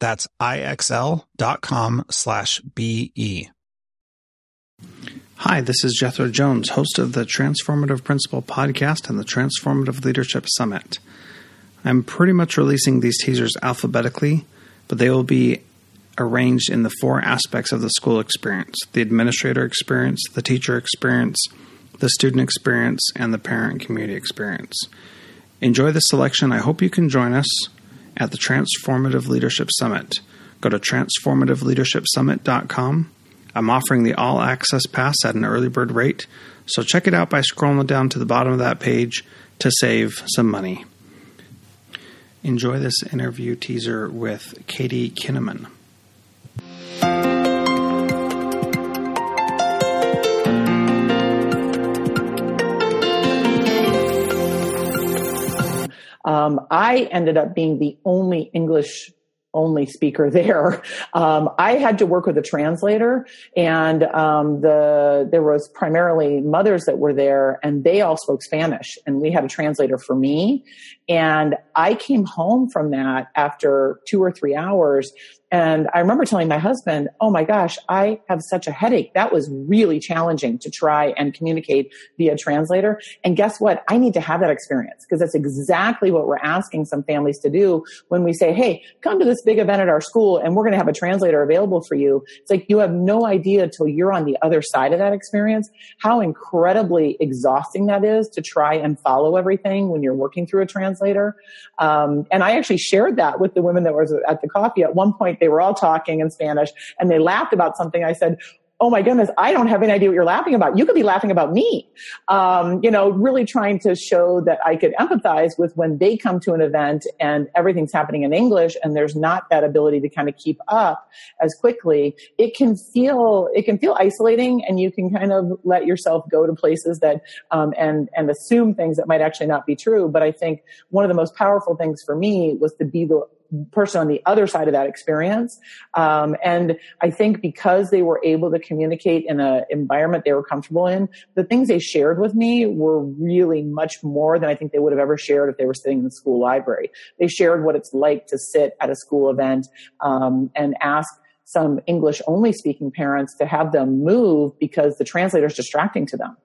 That's ixl.com slash BE. Hi, this is Jethro Jones, host of the Transformative Principal podcast and the Transformative Leadership Summit. I'm pretty much releasing these teasers alphabetically, but they will be arranged in the four aspects of the school experience the administrator experience, the teacher experience, the student experience, and the parent community experience. Enjoy the selection. I hope you can join us at the Transformative Leadership Summit. Go to transformativeleadershipsummit.com. I'm offering the all access pass at an early bird rate, so check it out by scrolling down to the bottom of that page to save some money. Enjoy this interview teaser with Katie Kinnaman. Um, I ended up being the only English only speaker there. Um, I had to work with a translator, and um, the there was primarily mothers that were there, and they all spoke Spanish, and we had a translator for me. And I came home from that after two or three hours, and I remember telling my husband, Oh my gosh, I have such a headache. That was really challenging to try and communicate via translator. And guess what? I need to have that experience because that's exactly what we're asking some families to do when we say, Hey, come to this big event at our school and we're going to have a translator available for you. It's like you have no idea until you're on the other side of that experience how incredibly exhausting that is to try and follow everything when you're working through a translator. Um, and I actually shared that with the women that was at the coffee at one point they were all talking in Spanish and they laughed about something. I said, oh my goodness, I don't have any idea what you're laughing about. You could be laughing about me. Um, you know, really trying to show that I could empathize with when they come to an event and everything's happening in English and there's not that ability to kind of keep up as quickly. It can feel, it can feel isolating and you can kind of let yourself go to places that, um, and, and assume things that might actually not be true. But I think one of the most powerful things for me was to be the person on the other side of that experience. Um, and I think because they were able to communicate in an environment they were comfortable in, the things they shared with me were really much more than I think they would have ever shared if they were sitting in the school library. They shared what it's like to sit at a school event um, and ask some English only speaking parents to have them move because the translator is distracting to them.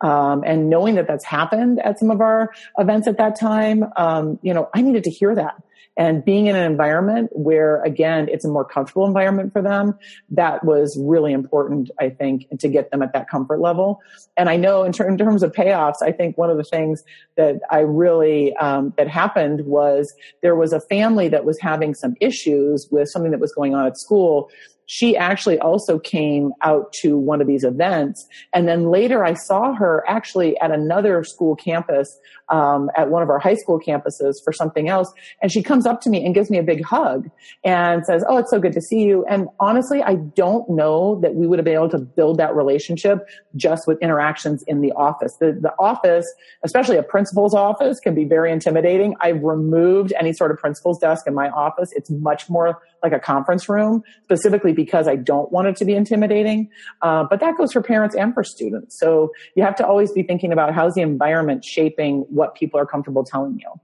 Um, and knowing that that's happened at some of our events at that time, um, you know, I needed to hear that. And being in an environment where again it's a more comfortable environment for them that was really important i think to get them at that comfort level. And i know in, ter- in terms of payoffs i think one of the things that i really um, that happened was there was a family that was having some issues with something that was going on at school she actually also came out to one of these events. And then later I saw her actually at another school campus, um, at one of our high school campuses for something else. And she comes up to me and gives me a big hug and says, Oh, it's so good to see you. And honestly, I don't know that we would have been able to build that relationship just with interactions in the office. The, the office, especially a principal's office can be very intimidating. I've removed any sort of principal's desk in my office. It's much more like a conference room, specifically because I don't want it to be intimidating. Uh, but that goes for parents and for students. So you have to always be thinking about how's the environment shaping what people are comfortable telling you.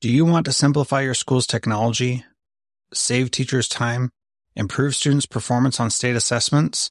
Do you want to simplify your school's technology, save teachers time, improve students' performance on state assessments?